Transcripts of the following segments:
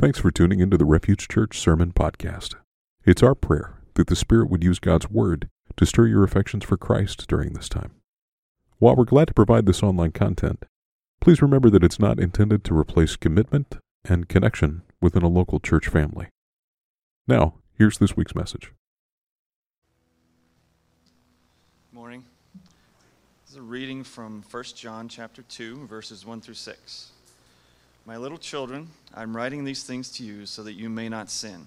Thanks for tuning into the Refuge Church Sermon Podcast. It's our prayer that the Spirit would use God's Word to stir your affections for Christ during this time. While we're glad to provide this online content, please remember that it's not intended to replace commitment and connection within a local church family. Now, here's this week's message. Morning. This is a reading from 1 John chapter 2, verses 1 through 6. My little children, I'm writing these things to you so that you may not sin.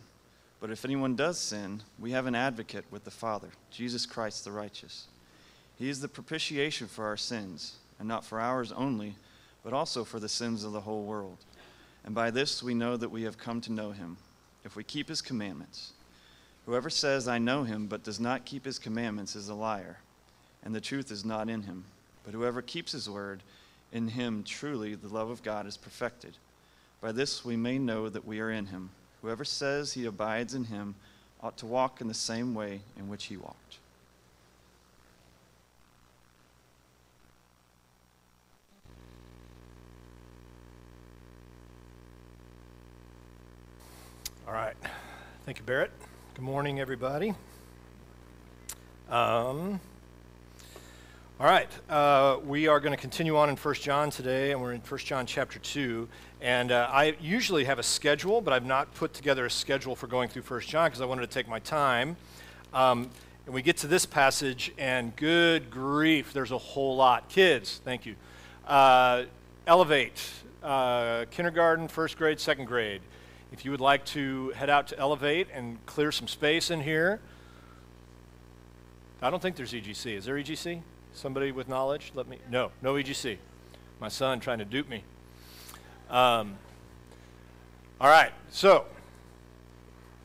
But if anyone does sin, we have an advocate with the Father, Jesus Christ the righteous. He is the propitiation for our sins, and not for ours only, but also for the sins of the whole world. And by this we know that we have come to know him, if we keep his commandments. Whoever says, I know him, but does not keep his commandments is a liar, and the truth is not in him. But whoever keeps his word, in him truly the love of God is perfected. By this we may know that we are in him. Whoever says he abides in him ought to walk in the same way in which he walked. All right. Thank you, Barrett. Good morning, everybody. Um, all right. Uh, we are going to continue on in 1 John today, and we're in 1 John chapter 2. And uh, I usually have a schedule, but I've not put together a schedule for going through 1 John because I wanted to take my time. Um, and we get to this passage, and good grief, there's a whole lot. Kids, thank you. Uh, elevate, uh, kindergarten, first grade, second grade. If you would like to head out to Elevate and clear some space in here, I don't think there's EGC. Is there EGC? Somebody with knowledge? Let me. No, no EGC. My son trying to dupe me. Um, all right, so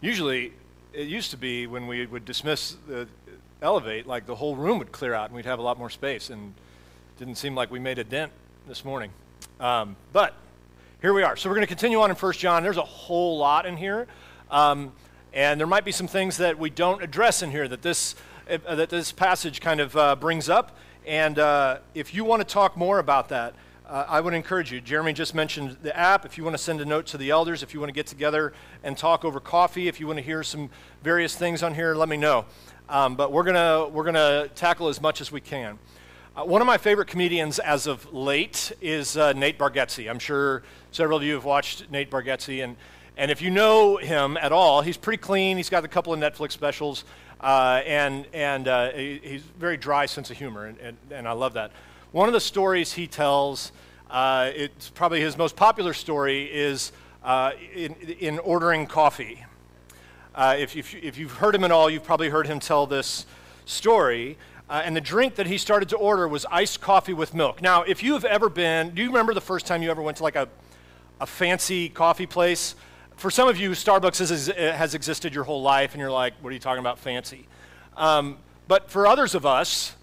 usually it used to be when we would dismiss the elevate, like the whole room would clear out and we'd have a lot more space, and didn't seem like we made a dent this morning. Um, but here we are. So we're going to continue on in 1 John. There's a whole lot in here. Um, and there might be some things that we don't address in here that this, uh, that this passage kind of uh, brings up. And uh, if you want to talk more about that, uh, I would encourage you. Jeremy just mentioned the app. If you want to send a note to the elders, if you want to get together and talk over coffee, if you want to hear some various things on here, let me know. Um, but we're going we're gonna tackle as much as we can. Uh, one of my favorite comedians as of late is uh, Nate Bargatze. I'm sure several of you have watched Nate Bargatze, and, and if you know him at all, he's pretty clean. He's got a couple of Netflix specials, uh, and, and uh, he, he's very dry sense of humor, and, and, and, I love that. One of the stories he tells, uh, it's probably his most popular story, is uh, in, in ordering coffee. if, if, if you've heard him at all, you've probably heard him tell this story. Uh, and the drink that he started to order was iced coffee with milk. Now, if you have ever been, do you remember the first time you ever went to like a, a fancy coffee place? For some of you, Starbucks has, has existed your whole life, and you're like, what are you talking about fancy? Um, but for others of us,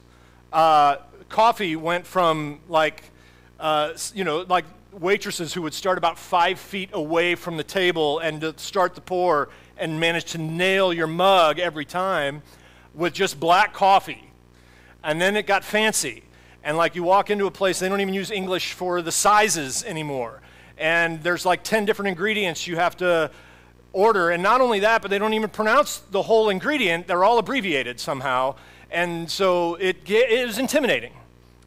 uh, coffee went from like, uh, you know, like waitresses who would start about five feet away from the table and start the pour and manage to nail your mug every time with just black coffee and then it got fancy. And like you walk into a place, they don't even use English for the sizes anymore. And there's like 10 different ingredients you have to order. And not only that, but they don't even pronounce the whole ingredient. They're all abbreviated somehow. And so it, intimidating,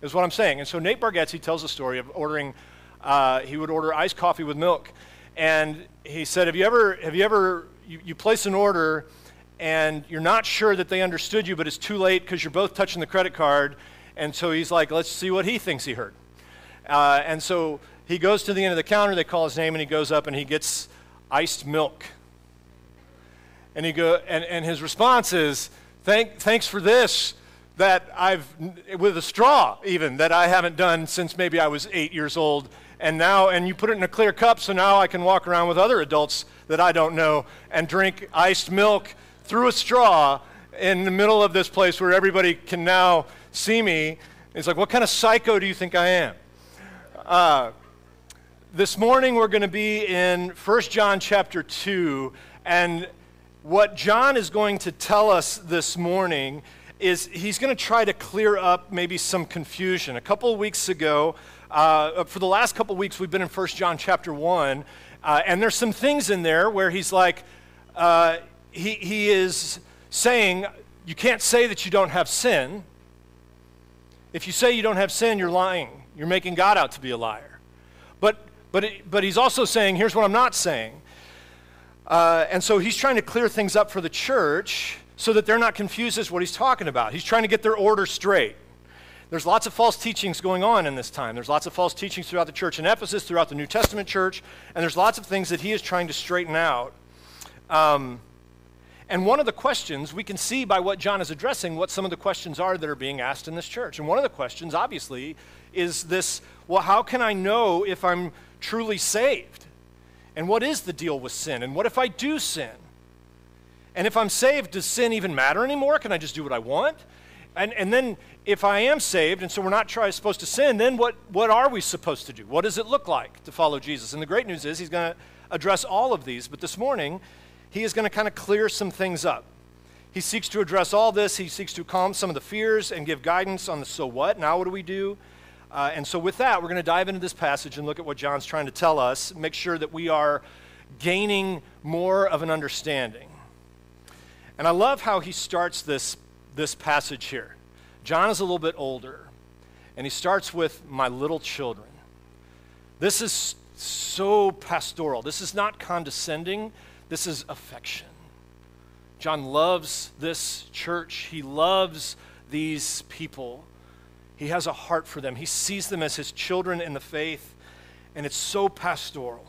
is what I'm saying. And so Nate Bargatze tells a story of ordering, uh, he would order iced coffee with milk. And he said, Have you ever, have you ever, you, you place an order and you're not sure that they understood you, but it's too late because you're both touching the credit card. And so he's like, let's see what he thinks he heard. Uh, and so he goes to the end of the counter, they call his name, and he goes up and he gets iced milk. And, he go, and, and his response is, Thank, thanks for this that I've, with a straw even, that I haven't done since maybe I was eight years old. And now, and you put it in a clear cup, so now I can walk around with other adults that I don't know and drink iced milk through a straw in the middle of this place where everybody can now see me. It's like, what kind of psycho do you think I am? Uh, this morning we're going to be in 1 John chapter 2, and what John is going to tell us this morning is he's going to try to clear up maybe some confusion. A couple of weeks ago, uh, for the last couple of weeks, we've been in 1 John chapter 1, uh, and there's some things in there where he's like, uh, he, he is saying, you can't say that you don't have sin. If you say you don't have sin, you're lying. You're making God out to be a liar. But, but, it, but he's also saying, here's what I'm not saying. Uh, and so he's trying to clear things up for the church so that they're not confused as what he's talking about. He's trying to get their order straight. There's lots of false teachings going on in this time. There's lots of false teachings throughout the church in Ephesus, throughout the New Testament church, and there's lots of things that he is trying to straighten out. Um, and one of the questions, we can see by what John is addressing what some of the questions are that are being asked in this church. And one of the questions, obviously, is this well, how can I know if I'm truly saved? And what is the deal with sin? And what if I do sin? And if I'm saved, does sin even matter anymore? Can I just do what I want? And, and then if I am saved, and so we're not try, supposed to sin, then what, what are we supposed to do? What does it look like to follow Jesus? And the great news is he's going to address all of these. But this morning, he is going to kind of clear some things up. He seeks to address all this. He seeks to calm some of the fears and give guidance on the so what. Now, what do we do? Uh, and so, with that, we're going to dive into this passage and look at what John's trying to tell us, make sure that we are gaining more of an understanding. And I love how he starts this, this passage here. John is a little bit older, and he starts with, My little children. This is so pastoral. This is not condescending. This is affection. John loves this church, he loves these people. He has a heart for them. He sees them as his children in the faith, and it's so pastoral.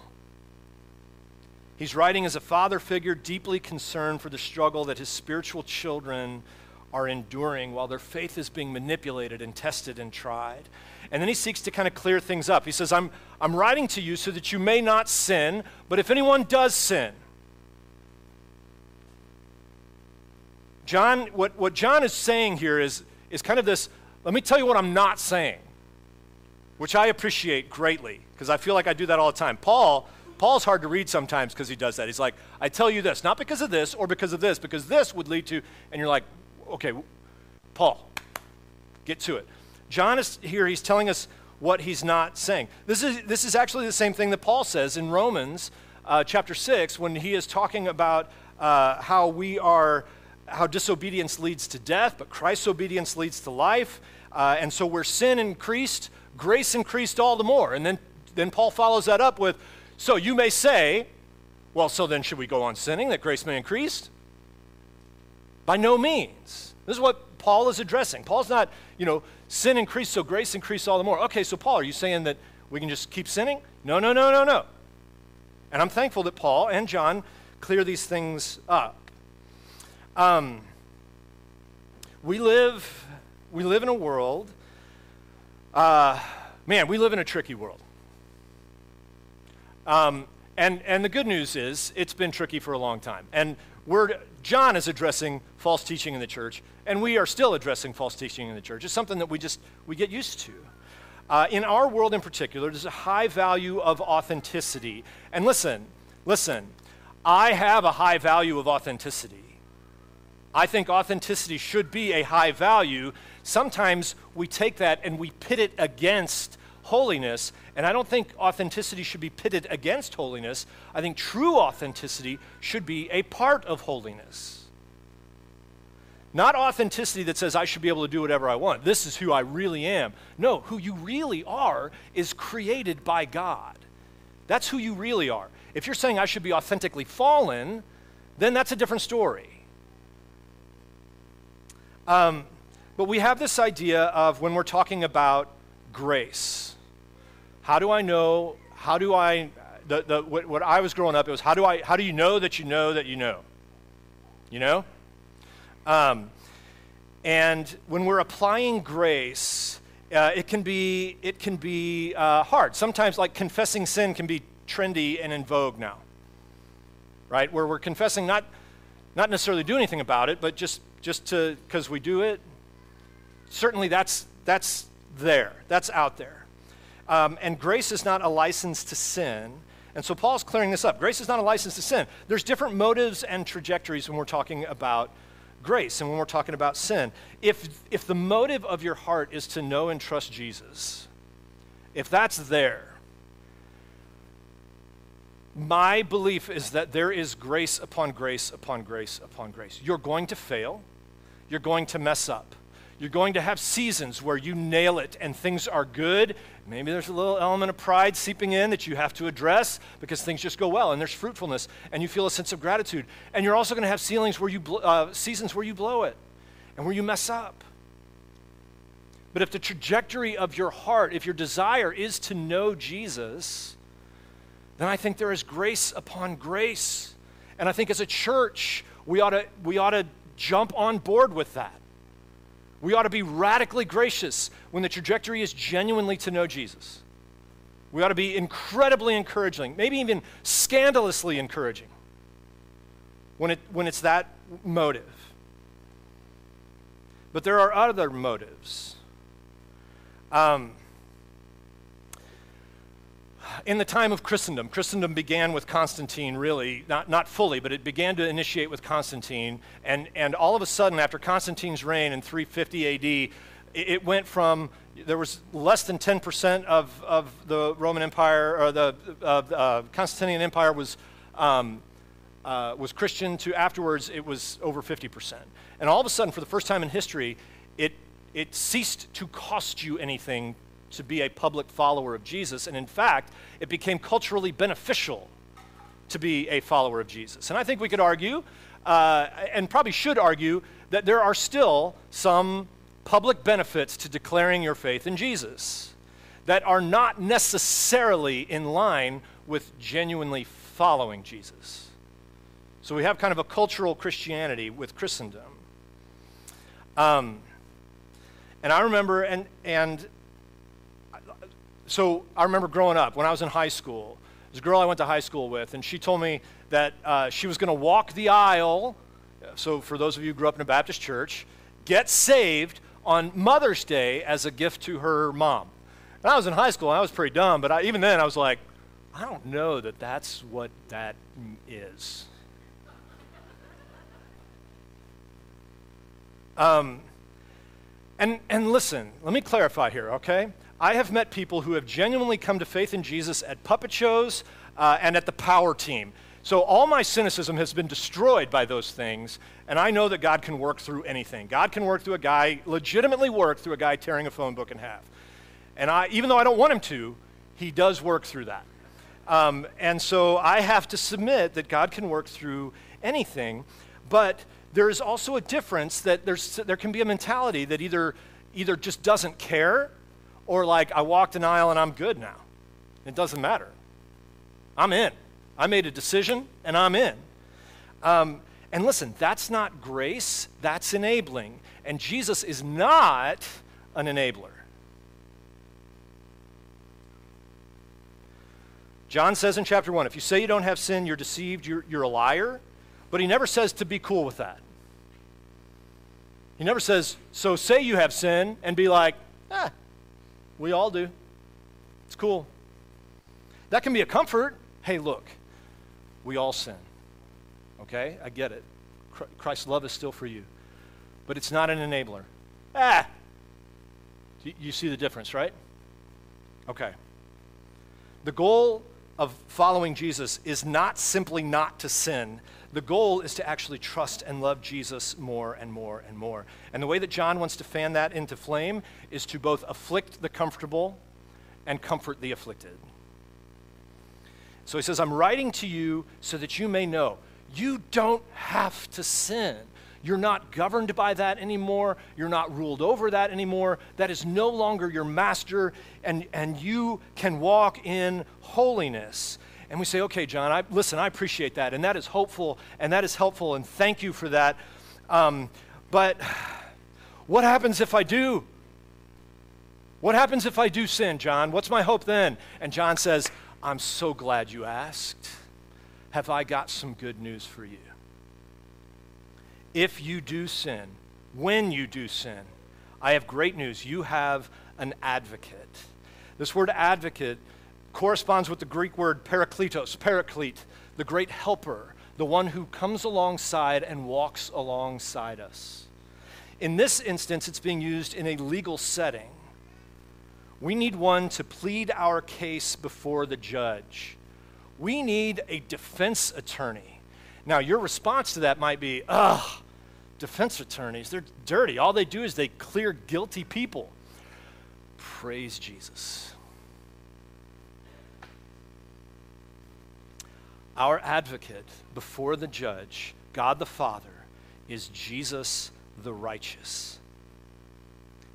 He's writing as a father figure, deeply concerned for the struggle that his spiritual children are enduring while their faith is being manipulated and tested and tried. And then he seeks to kind of clear things up. He says, I'm, I'm writing to you so that you may not sin, but if anyone does sin, John, what, what John is saying here is, is kind of this let me tell you what I'm not saying, which I appreciate greatly because I feel like I do that all the time. Paul, Paul's hard to read sometimes because he does that. He's like, I tell you this, not because of this or because of this, because this would lead to, and you're like, okay, Paul, get to it. John is here, he's telling us what he's not saying. This is, this is actually the same thing that Paul says in Romans uh, chapter 6 when he is talking about uh, how we are how disobedience leads to death, but Christ's obedience leads to life. Uh, and so where sin increased, grace increased all the more. And then, then Paul follows that up with, so you may say, well, so then should we go on sinning that grace may increase? By no means. This is what Paul is addressing. Paul's not, you know, sin increased, so grace increased all the more. Okay, so Paul, are you saying that we can just keep sinning? No, no, no, no, no. And I'm thankful that Paul and John clear these things up. Um, we live, we live in a world. Uh, man, we live in a tricky world. Um, and, and the good news is, it's been tricky for a long time. And we're, John is addressing false teaching in the church, and we are still addressing false teaching in the church. It's something that we just we get used to. Uh, in our world in particular, there's a high value of authenticity. And listen, listen, I have a high value of authenticity. I think authenticity should be a high value. Sometimes we take that and we pit it against holiness, and I don't think authenticity should be pitted against holiness. I think true authenticity should be a part of holiness. Not authenticity that says I should be able to do whatever I want. This is who I really am. No, who you really are is created by God. That's who you really are. If you're saying I should be authentically fallen, then that's a different story. Um, but we have this idea of when we're talking about grace. How do I know? How do I? The, the, what, what I was growing up, it was how do I? How do you know that you know that you know? You know. Um, and when we're applying grace, uh, it can be it can be uh, hard. Sometimes, like confessing sin, can be trendy and in vogue now. Right, where we're confessing not not necessarily do anything about it, but just just to because we do it certainly that's that's there that's out there. Um, and grace is not a license to sin. And so paul's clearing this up. Grace is not a license to sin. There's different motives and trajectories when we're talking about grace and when we're talking about sin. If if the motive of your heart is to know and trust jesus if that's there my belief is that there is grace upon grace upon grace upon grace. You're going to fail, you're going to mess up. You're going to have seasons where you nail it and things are good. Maybe there's a little element of pride seeping in that you have to address because things just go well and there's fruitfulness and you feel a sense of gratitude. And you're also going to have ceilings where you uh, seasons where you blow it and where you mess up. But if the trajectory of your heart, if your desire is to know Jesus, then I think there is grace upon grace. And I think as a church, we ought to, we ought to jump on board with that. We ought to be radically gracious when the trajectory is genuinely to know Jesus. We ought to be incredibly encouraging, maybe even scandalously encouraging when, it, when it's that motive. But there are other motives. Um, in the time of Christendom, Christendom began with Constantine, really, not, not fully, but it began to initiate with Constantine. And, and all of a sudden, after Constantine's reign in 350 AD, it, went from, there was less than 10% of, of the Roman Empire, or the uh, uh, Constantinian Empire was, um, uh, was Christian, to afterwards it was over 50%. And all of a sudden, for the first time in history, it, it ceased to cost you anything to be a public follower of Jesus. And in fact, it became culturally beneficial to be a follower of Jesus. And I think we could argue, uh, and probably should argue, that there are still some public benefits to declaring your faith in Jesus that are not necessarily in line with genuinely following Jesus. So we have kind of a cultural Christianity with Christendom. Um, and I remember, and, and so I remember growing up when I was in high school. There's a girl I went to high school with, and she told me that uh, she was going to walk the aisle. So, for those of you who grew up in a Baptist church, get saved on Mother's Day as a gift to her mom. And I was in high school, and I was pretty dumb, but I, even then I was like, I don't know that that's what that is. Um, and, and listen, let me clarify here, okay? I have met people who have genuinely come to faith in Jesus at puppet shows uh, and at the power team. So all my cynicism has been destroyed by those things, and I know that God can work through anything. God can work through a guy, legitimately work through a guy tearing a phone book in half. And I, even though I don't want him to, he does work through that. Um, and so I have to submit that God can work through anything, but there is also a difference that there's, there can be a mentality that either, either just doesn't care or like I walked an aisle and I'm good now. It doesn't matter. I'm in. I made a decision and I'm in. Um, and listen, that's not grace, that's enabling. And Jesus is not an enabler. John says in chapter 1 if you say you don't have sin, you're deceived, you're, you're a liar. But he never says to be cool with that. He never says, so say you have sin and be like, ah, we all do. It's cool. That can be a comfort. Hey, look, we all sin. Okay? I get it. Christ's love is still for you. But it's not an enabler. Ah! You, see the difference, right? Okay. The goal of following Jesus is not simply not to sin, the goal is to actually trust and love Jesus more and more and more. And the way that John wants to fan that into flame is to both afflict the comfortable and comfort the afflicted. So he says, I'm writing to you so that you may know you don't have to sin. You're not governed by that anymore. You're not ruled over that anymore. That is no longer your master, and, and you can walk in holiness and we say, okay, John, I, listen, I appreciate that, and that is hopeful, and that is helpful, and thank you for that. Um, but what happens if I do? What happens if I do sin, John? What's my hope then? And John says, I'm so glad you asked. Have I got some good news for you? If you do sin, when you do sin, I have great news. You have an advocate. This word advocate corresponds with the Greek word parakletos, paraclete, the great helper, the one who comes alongside and walks alongside us. In this instance, it's being used in a legal setting. We need one to plead our case before the judge we need a defense attorney. Now, your response to that might be, ugh, defense attorneys, they're dirty. All they do is they clear guilty people. Praise Jesus. Our advocate before the judge, God the Father, is Jesus the righteous.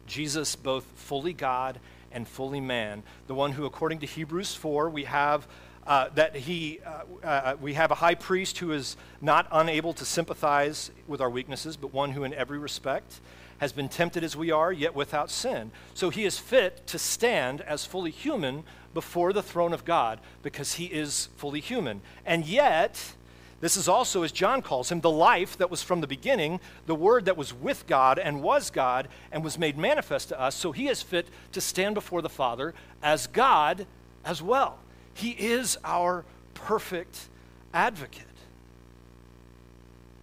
Jesus, both fully God and fully man, the one who, according to Hebrews 4, we have uh, that he, uh, uh, we have a high priest who is not unable to sympathize with our weaknesses, but one who, in every respect, has been tempted as we are, yet without sin. So he is fit to stand as fully human before the throne of God because he is fully human. And yet, this is also, as John calls him, the life that was from the beginning, the word that was with God and was God and was made manifest to us. So he is fit to stand before the Father as God as well. He is our perfect advocate.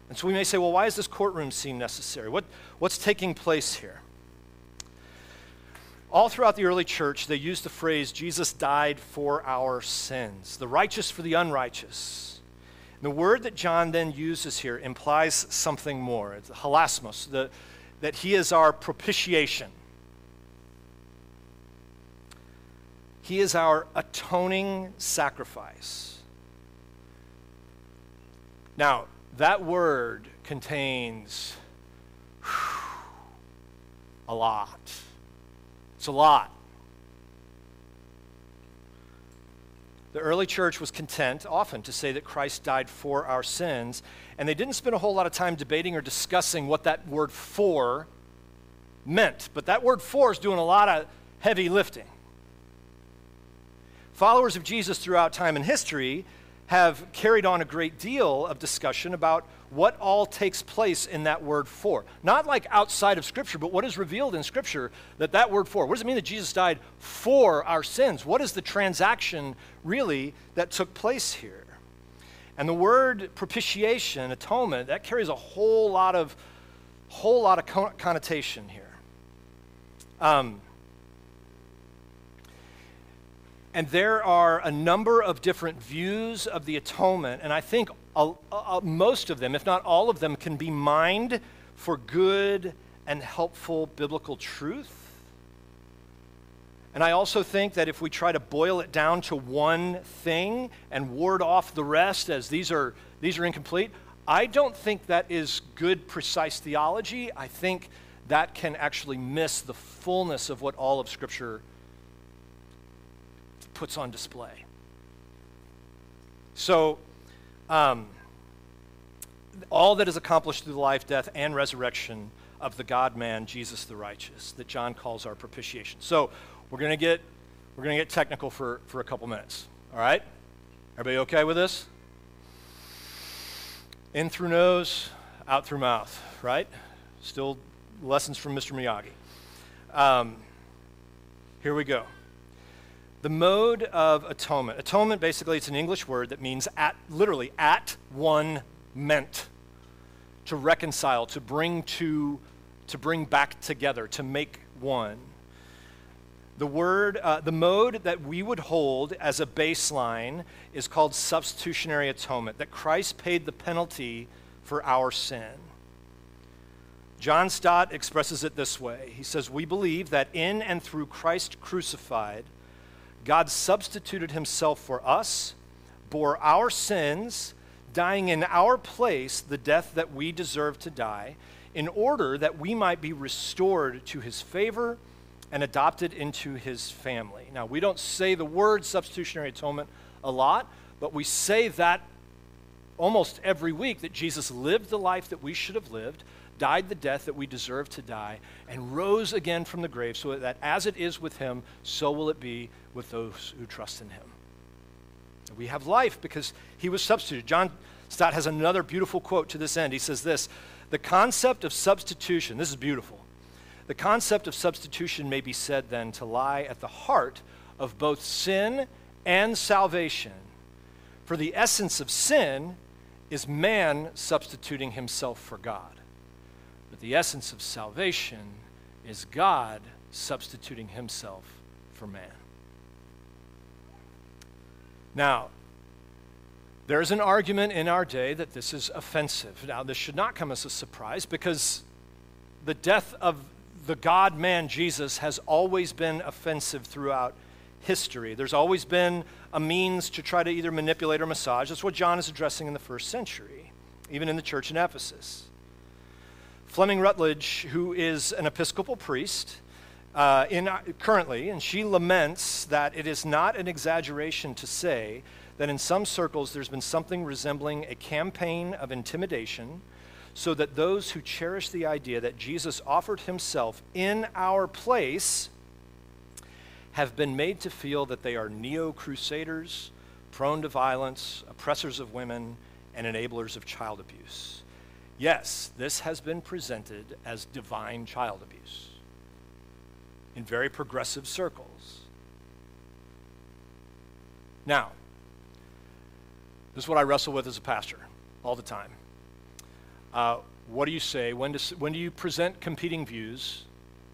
And so we may say, well, why is this courtroom scene necessary? What, what's taking place here? All throughout the early church, they used the phrase, Jesus died for our sins, the righteous for the unrighteous. And the word that John then uses here implies something more. It's hilasmos, the, that he is our propitiation. He is our atoning sacrifice. Now, that word contains whew, a lot. It's a lot. The early church was content often to say that Christ died for our sins, and they didn't spend a whole lot of time debating or discussing what that word for meant. But that word for is doing a lot of heavy lifting. Followers of Jesus throughout time and history have carried on a great deal of discussion about what all takes place in that word for. Not like outside of Scripture, but what is revealed in Scripture that that word for. What does it mean that Jesus died for our sins? What is the transaction really that took place here? And the word propitiation, atonement, that carries a whole lot of whole lot of connotation here. Um, and there are a number of different views of the atonement, and I think most of them, if not all of them, can be mined for good and helpful biblical truth. And I also think that if we try to boil it down to one thing and ward off the rest as these are, these are incomplete, I don't think that is good, precise theology. I think that can actually miss the fullness of what all of Scripture puts on display. So, um, all that is accomplished through the life, death, and resurrection of the God man, Jesus the righteous, that John calls our propitiation. So, we're going to get we're to get technical for, for a couple minutes. All right? Everybody okay with this? In through nose, out through mouth, right? Still lessons from Mr. Miyagi. Um, here we go. The mode of atonement. Atonement basically it's an English word that means at literally at one meant to reconcile, to bring to to bring back together, to make one. The word, uh, the mode that we would hold as a baseline is called substitutionary atonement, that Christ paid the penalty for our sin. John Stott expresses it this way He says, We believe that in and through Christ crucified, God substituted himself for us, bore our sins, dying in our place the death that we deserve to die, in order that we might be restored to his favor and adopted into his family. Now, we don't say the word substitutionary atonement a lot, but we say that almost every week that Jesus lived the life that we should have lived, died the death that we deserve to die, and rose again from the grave, so that as it is with him, so will it be with those who trust in him. We have life because he was substituted. John Stott has another beautiful quote to this end. He says this The concept of substitution, this is beautiful. The concept of substitution may be said then to lie at the heart of both sin and salvation. For the essence of sin is man substituting himself for God But the essence of salvation is God substituting himself for man. Now, There's an argument in our day that this is offensive. Now, this should not come as a surprise because the death of the God man Jesus has always been offensive throughout history. There's always been a means to try to either manipulate or massage. That's what John is addressing in the first century, even in the church in Ephesus. Fleming Rutledge, who is an Episcopal priest uh, in, uh, currently, and she laments that it is not an exaggeration to say that in some circles there's been something resembling a campaign of intimidation so that those who cherish the idea that Jesus offered himself in our place have been made to feel that they are neo crusaders, prone to violence, oppressors of women, and enablers of child abuse. Yes, this has been presented as divine child abuse in very progressive circles. Now, this is what I wrestle with as a pastor all the time. Uh, what do you say? When, does, when do you present competing views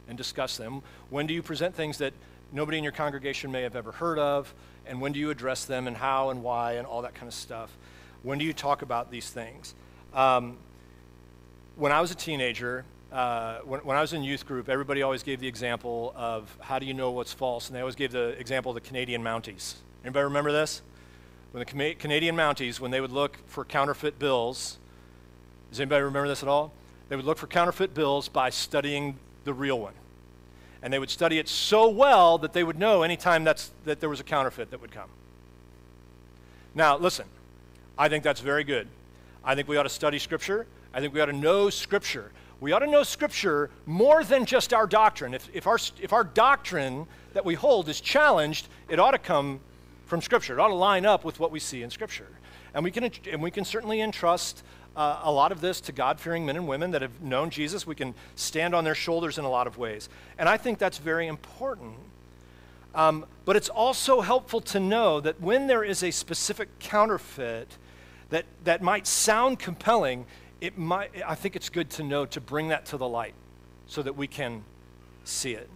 and discuss them? When do you present things that nobody in your congregation may have ever heard of? And when do you address them and how and why and all that kind of stuff? When do you talk about these things? Um, when I was a teenager, uh, when, when, I was in youth group, everybody always gave the example of how do you know what's false, and they always gave the example of the Canadian Mounties. Anybody remember this? When the Canadian Mounties, when they would look for counterfeit bills, does anybody remember this at all? They would look for counterfeit bills by studying the real one. And they would study it so well that they would know anytime that's, that there was a counterfeit that would come. Now, listen, I think that's very good. I think we ought to study Scripture. I think we ought to know Scripture. We ought to know Scripture more than just our doctrine. If, if, our, if our doctrine that we hold is challenged, it ought to come from Scripture. It ought to line up with what we see in Scripture. And we can, and we can certainly entrust uh, a lot of this to God fearing men and women that have known Jesus. We can stand on their shoulders in a lot of ways. And I think that's very important. Um, but it's also helpful to know that when there is a specific counterfeit that, that might sound compelling, it might, I think it's good to know to bring that to the light so that we can see it.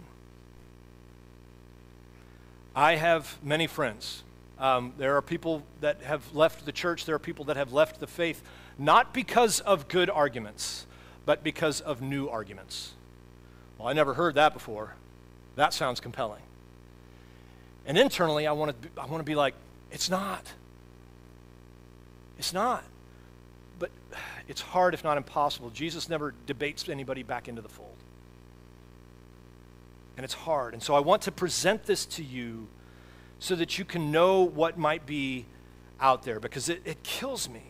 I have many friends. Um, there are people that have left the church, there are people that have left the faith not because of good arguments, but because of new arguments. Well, I never heard that before. That sounds compelling. And internally, I want to, I want to be like, it's not. It's not. It's hard, if not impossible. Jesus never debates anybody back into the fold. And it's hard. And so I want to present this to you so that you can know what might be out there because it, it kills me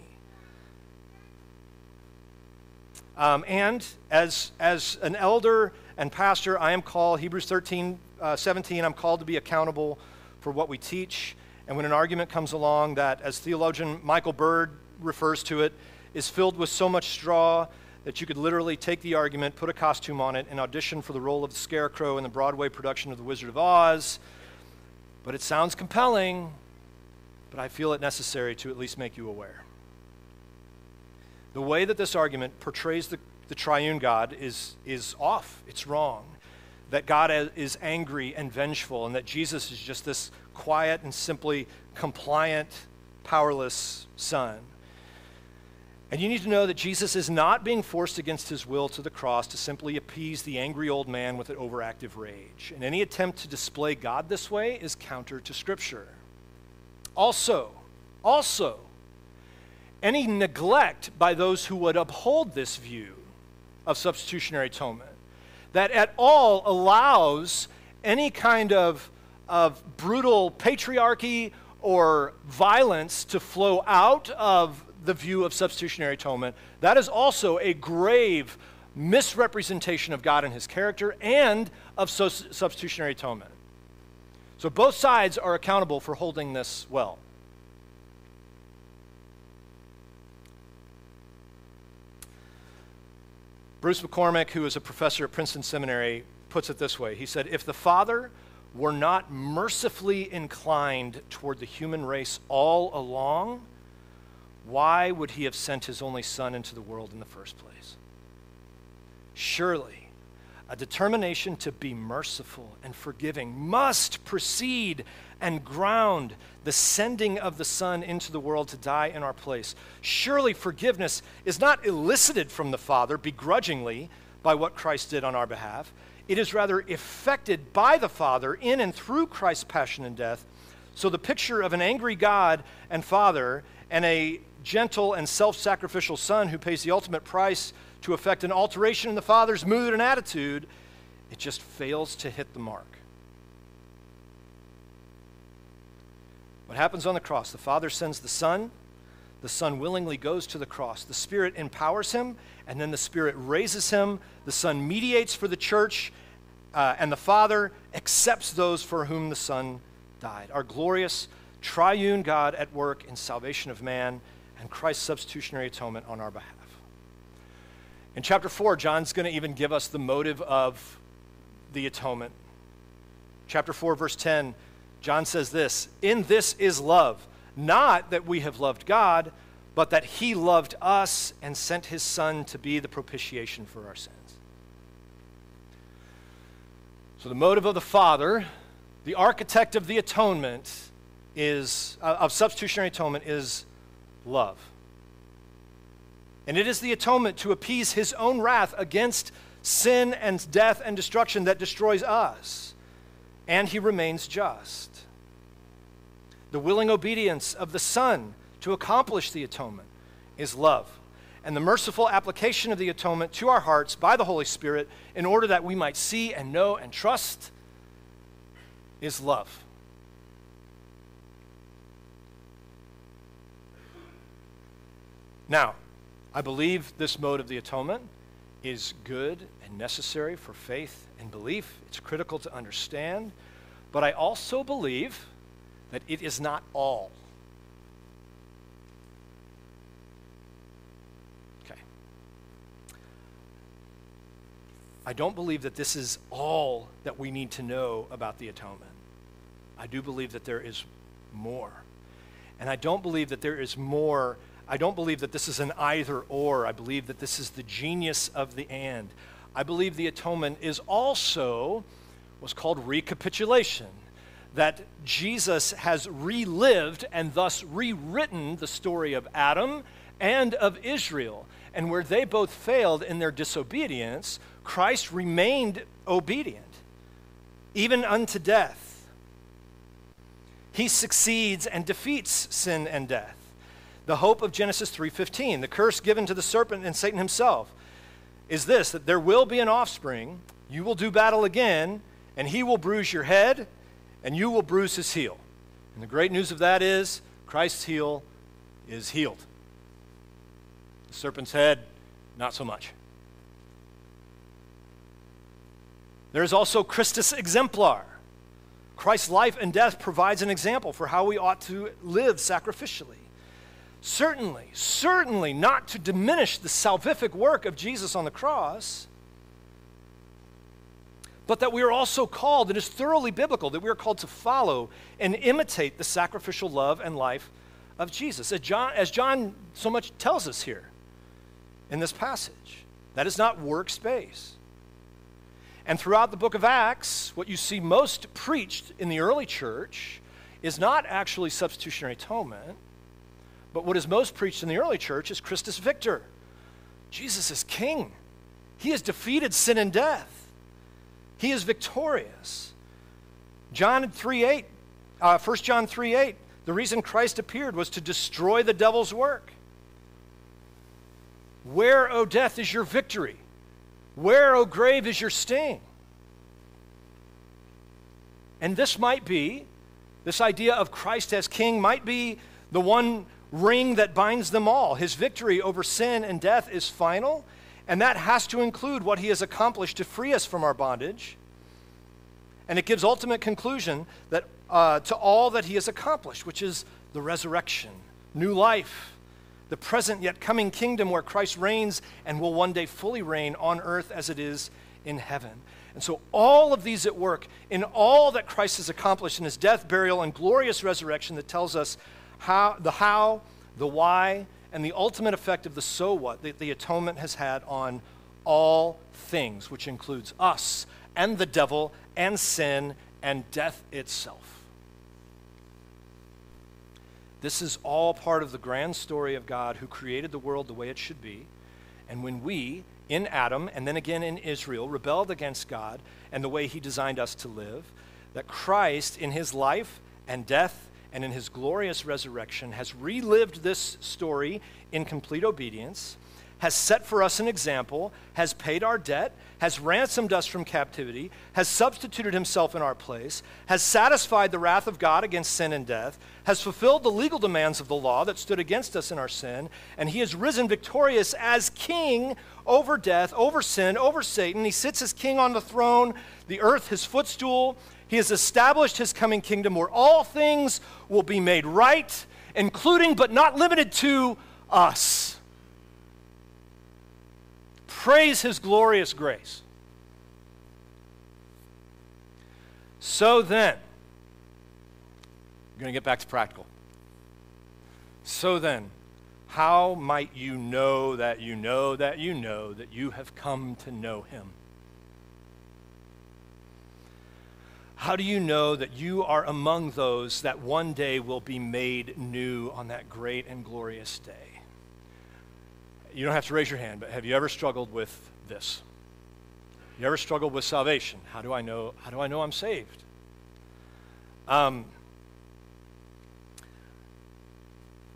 Um, and as, as an elder and pastor, I am called, Hebrews 13, uh, 17, I'm called to be accountable for what we teach. And when an argument comes along that, as theologian Michael Bird refers to it, is filled with so much straw that you could literally take the argument, put a costume on it, and audition for the role of the Scarecrow in the Broadway production of The Wizard of Oz. But it sounds compelling, but I feel it necessary to at least make you aware. The way that this argument portrays the, the triune God is, is off, it's wrong. That God is angry and vengeful, and that Jesus is just this quiet and simply compliant, powerless son. And you need to know that Jesus is not being forced against his will to the cross to simply appease the angry old man with an overactive rage. And any attempt to display God this way is counter to Scripture. Also, also, any neglect by those who would uphold this view of substitutionary atonement that at all allows any kind of, of brutal patriarchy or violence to flow out of the view of substitutionary atonement, that is also a grave misrepresentation of God and his character and of substitutionary atonement. So both sides are accountable for holding this well. Bruce McCormack, who is a professor at Princeton Seminary, puts it this way He said, If the Father were not mercifully inclined toward the human race all along, why would he have sent his only Son into the world in the first place? Surely, a determination to be merciful and forgiving must precede and ground the sending of the Son into the world to die in our place. Surely forgiveness is not elicited from the Father begrudgingly by what Christ did on our behalf. It is rather effected by the Father in and through Christ's passion and death. So the picture of an angry God and Father and a gentle and self sacrificial Son who pays the ultimate price to effect an alteration in the Father's mood and attitude, it just fails to hit the mark. What happens on the cross? The Father sends the Son. The Son willingly goes to the cross. The Spirit empowers him, and then the Spirit raises him. The Son mediates for the church, uh, and the Father accepts those for whom the Son died. Our glorious triune God at work in salvation of man and Christ's substitutionary atonement on our behalf. In chapter 4, John's going to even give us the motive of the atonement. Chapter 4, verse 10, John says this In this is love, not that we have loved God, but that he loved us and sent his Son to be the propitiation for our sins. So, the motive of the Father, the architect of the atonement, is, uh, of substitutionary atonement, is love. And it is the atonement to appease his own wrath against sin and death and destruction that destroys us. And he remains just. The willing obedience of the Son to accomplish the atonement is love. And the merciful application of the atonement to our hearts by the Holy Spirit in order that we might see and know and trust is love. Now, I believe this mode of the atonement is good and necessary for faith and belief. It's critical to understand. But I also believe that it is not all. Okay. I don't believe that this is all that we need to know about the atonement. I do believe that there is more. And I don't believe that there is more I don't believe that this is an either or. I believe that this is the genius of the and. I believe the atonement is also what's called recapitulation. That Jesus has relived and thus rewritten the story of Adam and of Israel. And where they both failed in their disobedience, Christ remained obedient, even unto death. He succeeds and defeats sin and death the hope of Genesis 3:15, the curse given to the serpent and Satan himself, is this that there will be an offspring, you will do battle again, and he will bruise your head, and you will bruise his heel. And the great news of that is Christ's heel is healed. The serpent's head, not so much. There is also Christus exemplar. Christ's life and death provides an example for how we ought to live sacrificially. Certainly, certainly not to diminish the salvific work of Jesus on the cross, but that we are also called, and it is thoroughly biblical, that we are called to follow and imitate the sacrificial love and life of Jesus. As John, as John so much tells us here in this passage, that is not works-based. And throughout the book of Acts, what you see most preached in the early church is not actually substitutionary atonement but what is most preached in the early church is Christus Victor. Jesus is king. He has defeated sin and death. He is victorious. John 3 8, uh, 1 John 3 8, the reason Christ appeared was to destroy the devil's work. Where, O death, is your victory? Where, O grave, is your sting? And this might be, this idea of Christ as king might be the one ring that binds them all. His victory over sin and death is final, and that has to include what he has accomplished to free us from our bondage. And it gives ultimate conclusion that, uh, to all that he has accomplished, which is the resurrection, new life, the present yet coming kingdom where Christ reigns and will one day fully reign on earth as it is in heaven. And so, all of these at work in all that Christ has accomplished in his death, burial, and glorious resurrection that tells us how, the how, the why, and the ultimate effect of the so what that the atonement has had on all things, which includes us and the devil and sin and death itself. This is all part of the grand story of God who created the world the way it should be. And when we, in Adam and then again in Israel, rebelled against God and the way he designed us to live, that Christ, in his life and death and in his glorious resurrection, has relived this story in complete obedience has set for us an example, has paid our debt, has ransomed us from captivity, has substituted himself in our place, has satisfied the wrath of God against sin and death, has fulfilled the legal demands of the law that stood against us in our sin, and he has risen victorious as king over death, over sin, over Satan. He sits as king on the throne, the earth his footstool. He has established his coming kingdom where all things will be made right, including but not limited to us. Praise his glorious grace. So then, I'm going to get back to practical. So then, how might you know that you know that you know that you have come to know him? How do you know that you are among those that one day will be made new on that great and glorious day? you don't have to raise your hand, but have you ever struggled with this? You ever struggled with salvation? How do I know? How do I know I'm saved? Um,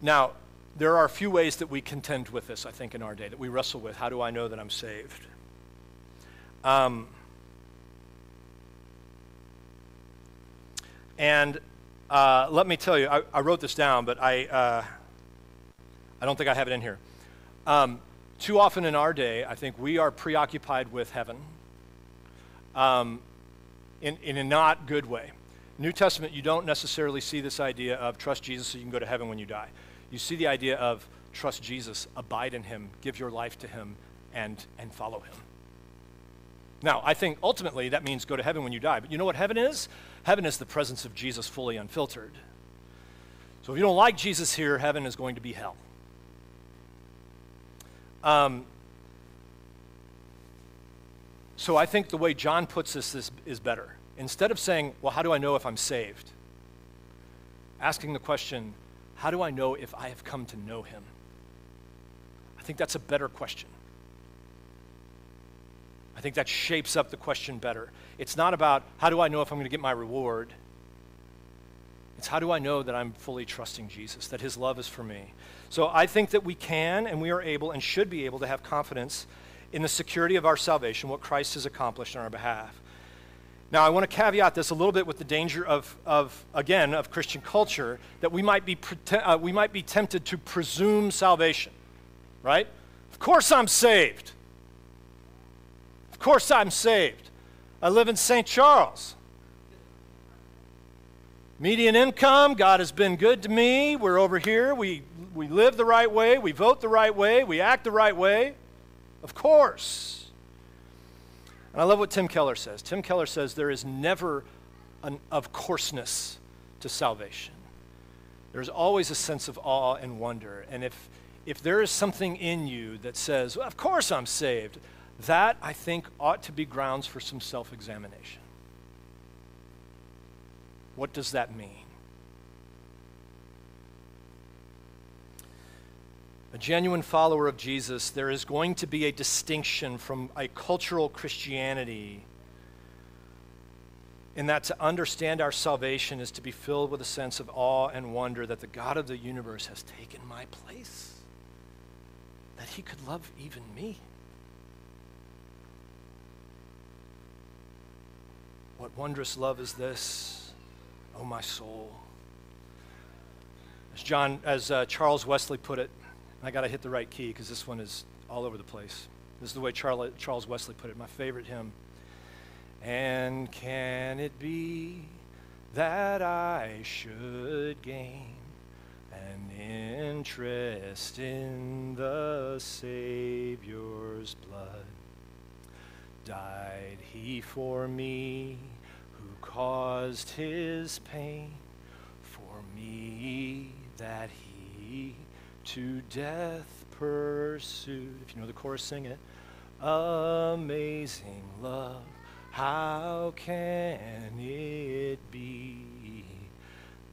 now, there are a few ways that we contend with this, I think, in our day, that we wrestle with. How do I know that I'm saved? Um, and uh, let me tell you, I, I, wrote this down, but I, uh, I don't think I have it in here. Um, too often in our day, I think we are preoccupied with heaven um, in, in a not good way. New Testament, you don't necessarily see this idea of trust Jesus so you can go to heaven when you die. You see the idea of trust Jesus, abide in him, give your life to him, and, and follow him. Now, I think ultimately that means go to heaven when you die. But you know what heaven is? Heaven is the presence of Jesus fully unfiltered. So if you don't like Jesus here, heaven is going to be hell. Um, so I think the way John puts this is, is better. Instead of saying, well, how do I know if I'm saved? Asking the question, how do I know if I have come to know him? I think that's a better question. I think that shapes up the question better. It's not about how do I know if I'm going to get my reward. It's how do I know that I'm fully trusting Jesus, that his love is for me. So I think that we can and we are able and should be able to have confidence in the security of our salvation, what Christ has accomplished on our behalf. Now, I want to caveat this a little bit with the danger of, of again, of Christian culture, that we might, be, uh, we might be tempted to presume salvation, right? Of course I'm saved. Course I'm saved. I live in St. Charles. Median income, God has been good to me. We're over here. We, we live the right way. We vote the right way. We act the right way. Of course. And I love what Tim Keller says. Tim Keller says there is never an of courseness to salvation. There's always a sense of awe and wonder. And if, if there is something in you that says, well, of course I'm saved, that I think ought to be grounds for some self examination. What does that mean? A genuine follower of Jesus, there is going to be a distinction from a cultural Christianity in that to understand our salvation is to be filled with a sense of awe and wonder that the God of the universe has taken my place, that he could love even me. What wondrous love is this? oh my soul. As John, as uh, Charles Wesley put it, I got to hit the right key because this one is all over the place. This is the way Charles, Charles Wesley put it, my favorite hymn. And can it be that I should gain an interest in the Savior's blood? Died he for me? Who caused his pain for me that he to death pursued. If you know the chorus, sing it. amazing love. How can it be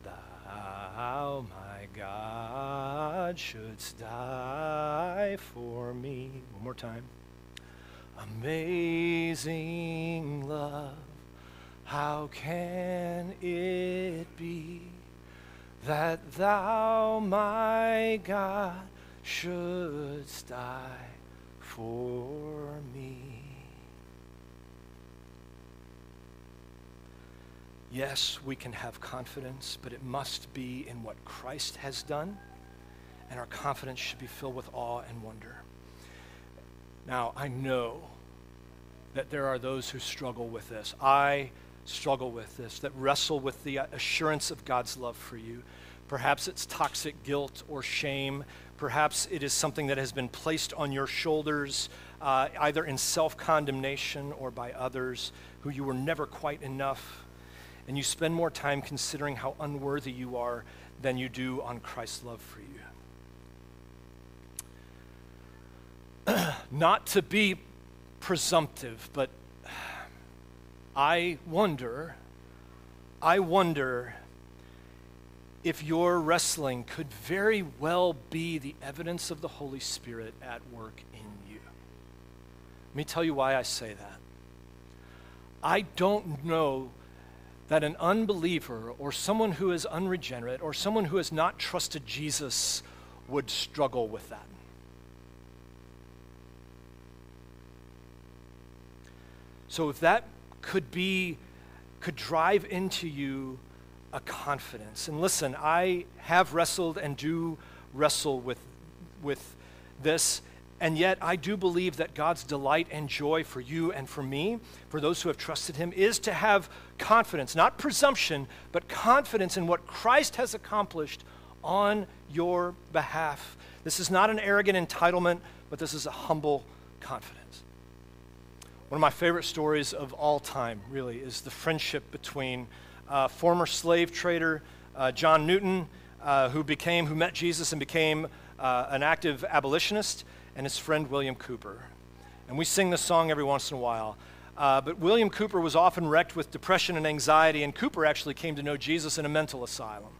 thou, my God, shouldst die for me? One more time. Amazing love, how can it be that thou, my God, shouldst die for me? Yes, we can have confidence, but it must be in what Christ has done, and our confidence should be filled with awe and wonder. Now, I know that there are those who struggle with this. I struggle with this, that wrestle with the assurance of God's love for you. Perhaps it's toxic guilt or shame. Perhaps it is something that has been placed on your shoulders, uh, either in self condemnation or by others who you were never quite enough and you spend more time considering how unworthy you are than you do on Christ's love for you. Not to be presumptive, but I wonder, I wonder if your wrestling could very well be the evidence of the Holy Spirit at work in you. Let me tell you why I say that. I don't know that an unbeliever or someone who is unregenerate or someone who has not trusted Jesus would struggle with that. So if that could be, could drive into you a confidence. And listen, I have wrestled and do wrestle with, with this and yet, I do believe that God's delight and joy for you and for me, for those who have trusted Him, is to have confidence, not presumption, but confidence in what Christ has accomplished on your behalf. This is not an arrogant entitlement, but this is a humble confidence. One of my favorite stories of all time, really, is the friendship between uh, former slave trader uh, John Newton, uh, who became, who met Jesus and became uh, an active abolitionist, and his friend William Cowper. And we sing this song every once in a while. Uh, but William Cowper was often wrecked with depression and anxiety, and Cowper actually came to know Jesus in a mental asylum.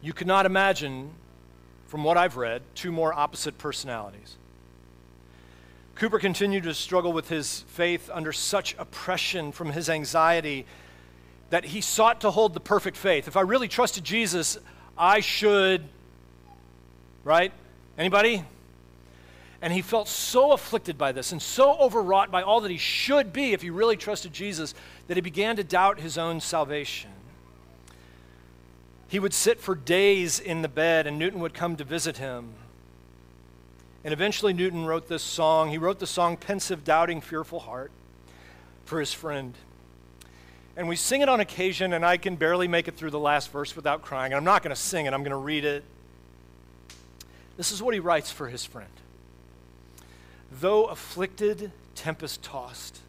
You could not imagine, from what I've read, two more opposite personalities. Cowper continued to struggle with his faith under such oppression from his anxiety that he sought to hold the perfect faith. If I really trusted Jesus, I should right? Anybody? And he felt so afflicted by this and so overwrought by all that he should be if he really trusted Jesus that he began to doubt his own salvation. He would sit for days in the bed, and Newton would come to visit him. And eventually, Newton wrote this song. He wrote the song Pensive, Doubting, Fearful Heart for his friend. And we sing it on occasion, and I can barely make it through the last verse without crying. And I'm not going to sing it, I'm going to read it. This is what he writes for his friend. Though afflicted, tempest tossed,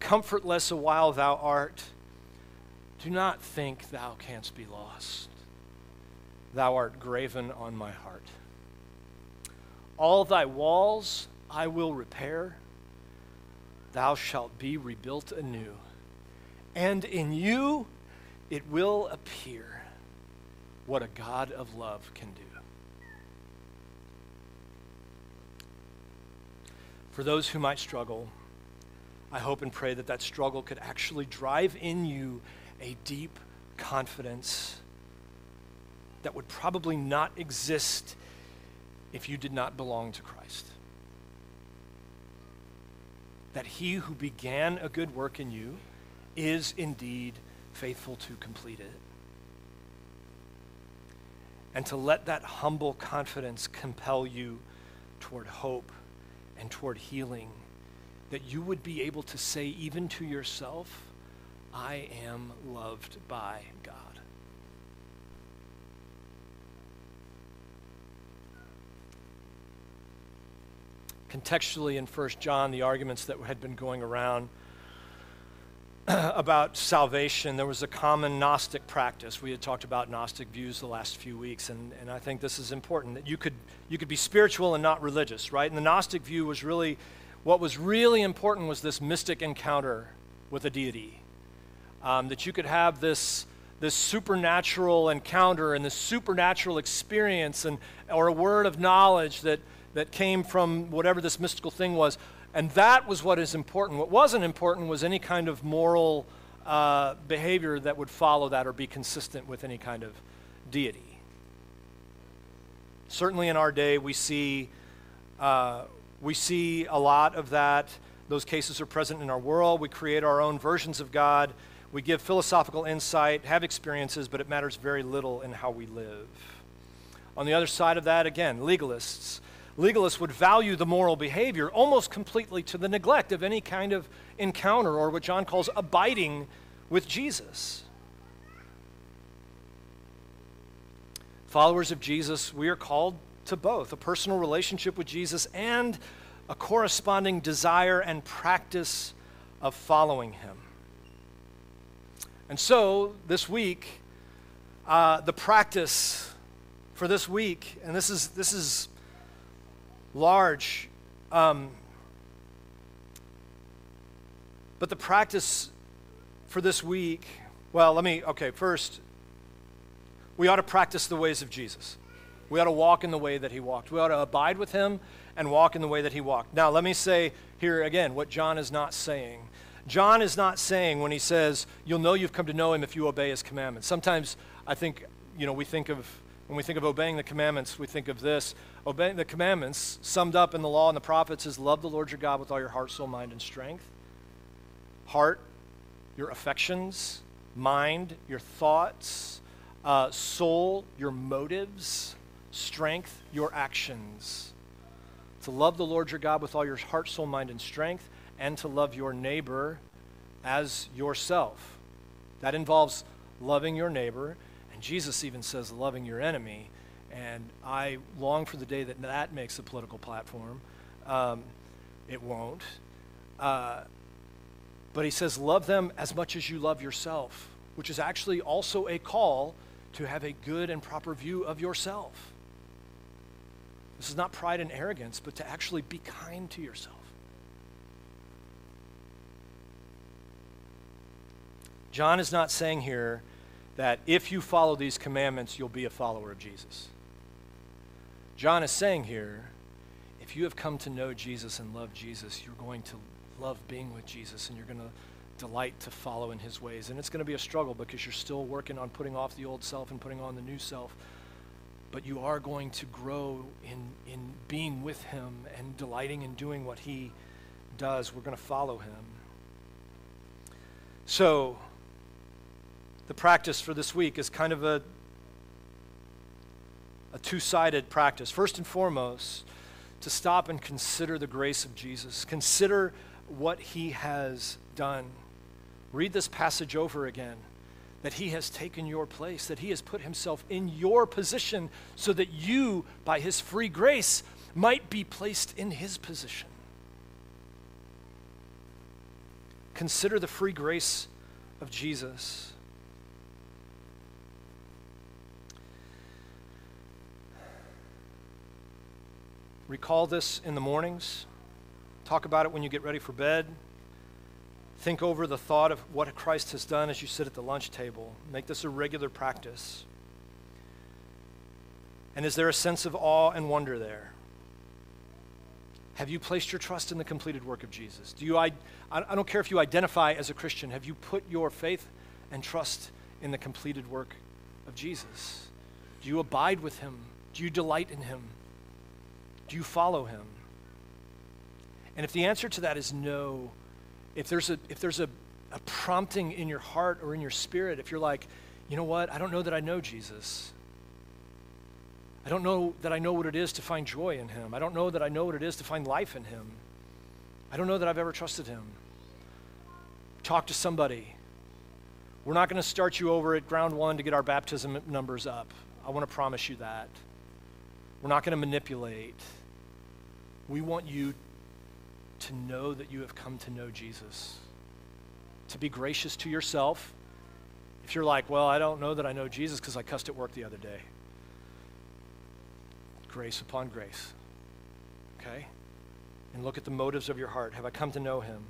comfortless a while thou art, do not think thou canst be lost. Thou art graven on my heart. All thy walls I will repair. Thou shalt be rebuilt anew. And in you it will appear what a God of love can do. For those who might struggle, I hope and pray that that struggle could actually drive in you a deep confidence that would probably not exist if you did not belong to Christ. That he who began a good work in you is indeed faithful to complete it. And to let that humble confidence compel you toward hope and toward healing, that you would be able to say, even to yourself, I am loved by God. Contextually, in 1 John, the arguments that had been going around about salvation, there was a common Gnostic practice. We had talked about Gnostic views the last few weeks, and, and I think this is important that you could, you could be spiritual and not religious, right? And the Gnostic view was really, what was really important was this mystic encounter with a deity. Um, that you could have this, this supernatural encounter and this supernatural experience and, or a word of knowledge that, that came from whatever this mystical thing was and that was what is important. What wasn't important was any kind of moral uh, behavior that would follow that or be consistent with any kind of deity. Certainly in our day, we see, uh, we see a lot of that. Those cases are present in our world. We create our own versions of God. We give philosophical insight, have experiences, but it matters very little in how we live. On the other side of that, again, legalists legalists would value the moral behavior almost completely to the neglect of any kind of encounter or what John calls abiding with Jesus. Followers of Jesus, we are called to both a personal relationship with Jesus and a corresponding desire and practice of following him. And so, this week, uh, the practice for this week, and this is, this is large. Um, but the practice for this week, well, let me, okay, first, we ought to practice the ways of Jesus. We ought to walk in the way that he walked. We ought to abide with him and walk in the way that he walked. Now, let me say here again what John is not saying. John is not saying when he says, You'll know you've come to know him if you obey his commandments. Sometimes I think, you know, we think of, when we think of obeying the commandments, we think of this obeying the commandments, summed up in the law and the prophets, is love the Lord your God with all your heart, soul, mind, and strength. Heart, your affections, mind, your thoughts, uh, soul, your motives, strength, your actions. To love the Lord your God with all your heart, soul, mind, and strength, and to love your neighbor as yourself. That involves loving your neighbor, and Jesus even says loving your enemy. And I long for the day that that makes a political platform. Um, it won't. Uh, but he says, Love them as much as you love yourself, which is actually also a call to have a good and proper view of yourself. This is not pride and arrogance, but to actually be kind to yourself. John is not saying here that if you follow these commandments, you'll be a follower of Jesus. John is saying here if you have come to know Jesus and love Jesus, you're going to love being with Jesus and you're going to delight to follow in his ways. And it's going to be a struggle because you're still working on putting off the old self and putting on the new self. But you are going to grow in, in being with him and delighting in doing what he does. We're going to follow him. So, the practice for this week is kind of a a two sided practice. First and foremost, to stop and consider the grace of Jesus, consider what he has done. Read this passage over again that he has taken your place, that he has put himself in your position so that you, by his free grace, might be placed in his position. Consider the free grace of Jesus. Recall this in the mornings. Talk about it when you get ready for bed. Think over the thought of what Christ has done as you sit at the lunch table. Make this a regular practice. And is there a sense of awe and wonder there? Have you placed your trust in the completed work of Jesus? Do you, I, I don't care if you identify as a Christian, have you put your faith and trust in the completed work of Jesus? Do you abide with him? Do you delight in him? Do you follow him? And if the answer to that is no, if there's a, if there's a, a prompting in your heart or in your spirit, if you're like, you know what, I don't know that I know Jesus. I don't know that I know what it is to find joy in him. I don't know that I know what it is to find life in him. I don't know that I've ever trusted him. Talk to somebody. We're not going to start you over at ground one to get our baptism numbers up. I want to promise you that. We're not going to manipulate. We want you to know that you have come to know Jesus. to be gracious to yourself. If you're like, well, I don't know that I know Jesus because I cussed at work the other day. Grace upon grace. Okay? And look at the motives of your heart. Have I come to know him?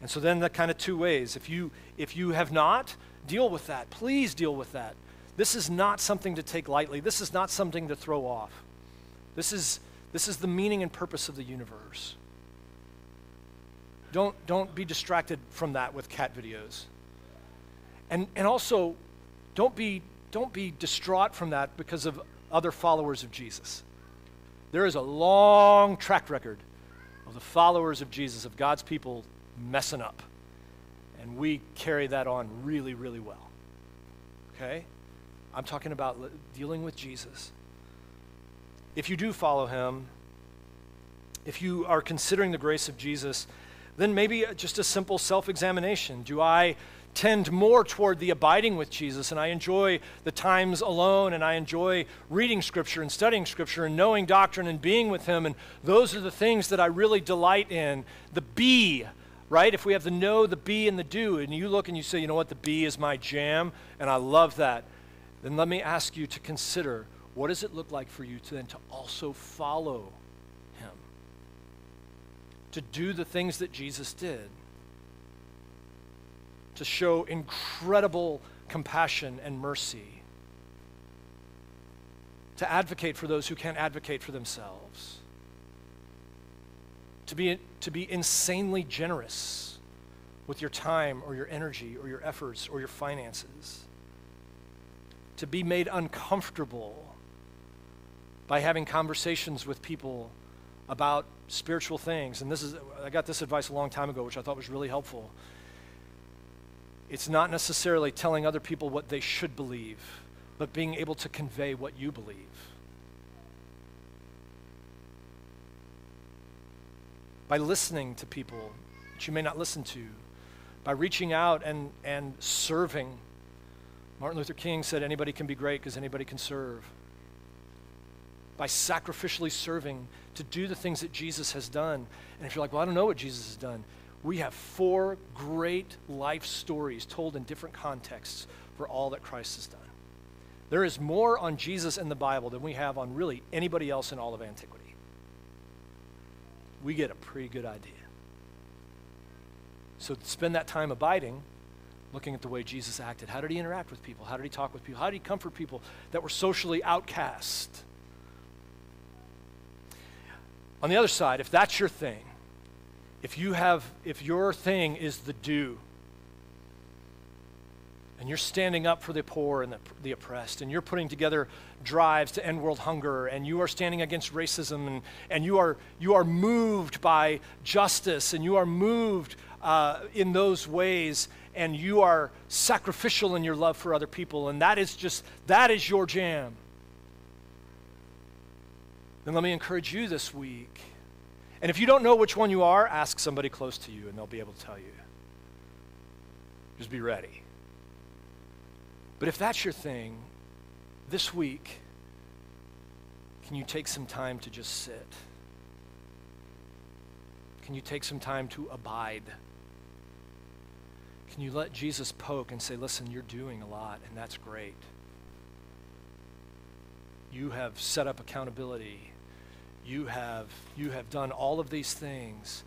And so then that kind of two ways. If you if you have not, deal with that. Please deal with that. This is not something to take lightly. This is not something to throw off. This is this is the meaning and purpose of the universe. Don't, don't be distracted from that with cat videos. And, and also, don't be, don't be distraught from that because of other followers of Jesus. There is a long track record of the followers of Jesus, of God's people, messing up. And we carry that on really, really well. Okay? I'm talking about dealing with Jesus. If you do follow him, if you are considering the grace of Jesus, then maybe just a simple self examination. Do I tend more toward the abiding with Jesus and I enjoy the times alone and I enjoy reading Scripture and studying Scripture and knowing doctrine and being with Him? And those are the things that I really delight in. The be, right? If we have the know, the be, and the do, and you look and you say, you know what, the be is my jam, and I love that, then let me ask you to consider what does it look like for you to then to also follow him? to do the things that Jesus did, to show incredible compassion and mercy, to advocate for those who can't advocate for themselves, to be, to be insanely generous with your time or your energy or your efforts or your finances, to be made uncomfortable by having conversations with people about spiritual things. And this is, I got this advice a long time ago, which I thought was really helpful. It's not necessarily telling other people what they should believe, but being able to convey what you believe. By listening to people that you may not listen to, by reaching out and, and serving. Martin Luther King said, anybody can be great because anybody can serve by sacrificially serving to do the things that Jesus has done. And if you're like, well, I don't know what Jesus has done, we have four great life stories told in different contexts for all that Christ has done. There is more on Jesus in the Bible than we have on really anybody else in all of antiquity. We get a pretty good idea. So spend that time abiding, looking at the way Jesus acted. How did he interact with people? How did he talk with people? How did he comfort people that were socially outcast? On the other side, if that's your thing, if you have, if your thing is the do, and you're standing up for the poor and the, the, oppressed, and you're putting together drives to end world hunger, and you are standing against racism, and, and you, are, you are moved by justice, and you are moved uh, in those ways, and you are sacrificial in your love for other people, and that is just, that is your jam then let me encourage you this week. And if you don't know which one you are, ask somebody close to you and they'll be able to tell you. Just be ready. But if that's your thing, this week, can you take some time to just sit? Can you take some time to abide? Can you let Jesus poke and say, listen, you're doing a lot, and that's great. You have set up accountability you have you have done all of these things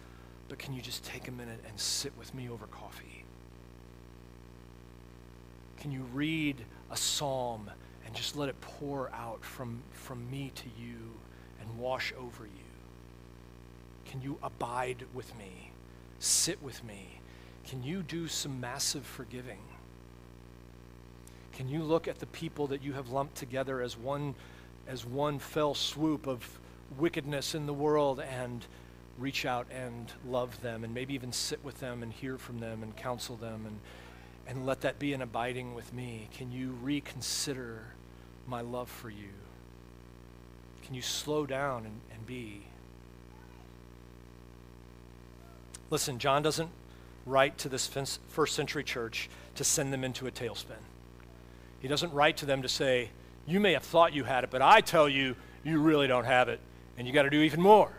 but can you just take a minute and sit with me over coffee? Can you read a psalm and just let it pour out from from me to you and wash over you? Can you abide with me? Sit with me? Can you do some massive forgiving? Can you look at the people that you have lumped together as one as one fell swoop of wickedness in the world and reach out and love them and maybe even sit with them and hear from them and counsel them and, and let that be an abiding with me? Can you reconsider my love for you? Can you slow down and, and be? Listen, John doesn't write to this first century church to send them into a tailspin. He doesn't write to them to say, You may have thought you had it, but I tell you, you really don't have it and you got to do even more.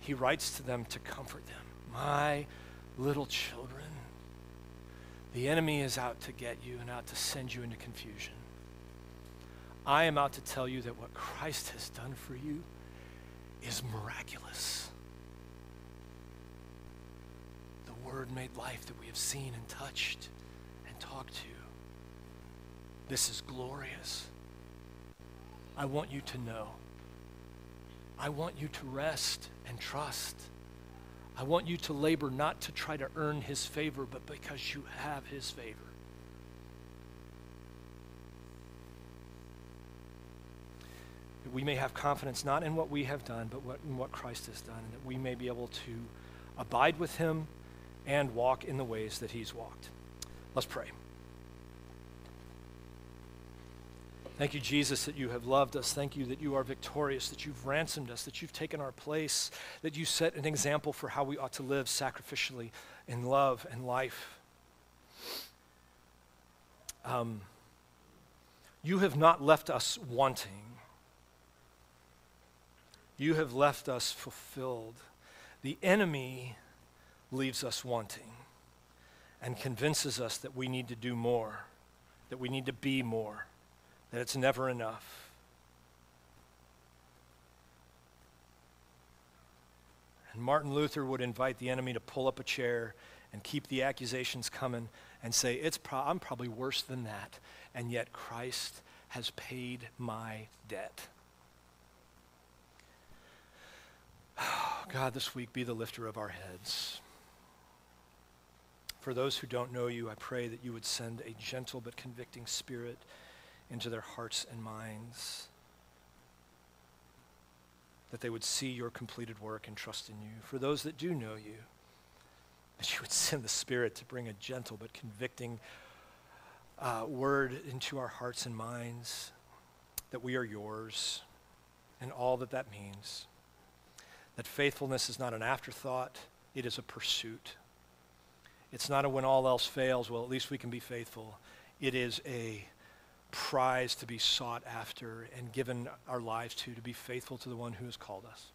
He writes to them to comfort them. My Little children, the enemy is out to get you and out to send you into confusion. I am out to tell you that what Christ has done for you is miraculous. The Word made life that we have seen and touched and talked to. This is glorious. I want you to know. I want you to rest and trust. I want you to labor not to try to earn his favor, but because you have his favor. We may have confidence not in what we have done, but what, in what Christ has done, and that we may be able to abide with him and walk in the ways that he's walked. Let's pray. Thank you, Jesus, that you have loved us. Thank you that you are victorious, that you've ransomed us, that you've taken our place, that you set an example for how we ought to live sacrificially in love and life. Um, you have not left us wanting, you have left us fulfilled. The enemy leaves us wanting and convinces us that we need to do more, that we need to be more that it's never enough. And Martin Luther would invite the enemy to pull up a chair and keep the accusations coming and say, it's pro- I'm probably worse than that. And yet Christ has paid my debt. God, this week be the lifter of our heads. For those who don't know you, I pray that you would send a gentle but convicting spirit into their hearts and minds. That they would see your completed work and trust in you. For those that do know you, that you would send the Spirit to bring a gentle but convicting uh, word into our hearts and minds that we are yours and all that that means. That faithfulness is not an afterthought, it is a pursuit. It's not a when all else fails, well, at least we can be faithful. It is a prize to be sought after and given our lives to, to be faithful to the one who has called us.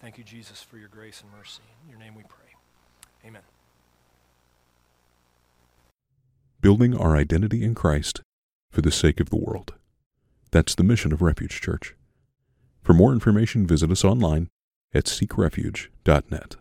Thank you, Jesus, for your grace and mercy. In your name we pray. Amen. Building our identity in Christ for the sake of the world. That's the mission of Refuge Church. For more information, visit us online at seekrefuge.net.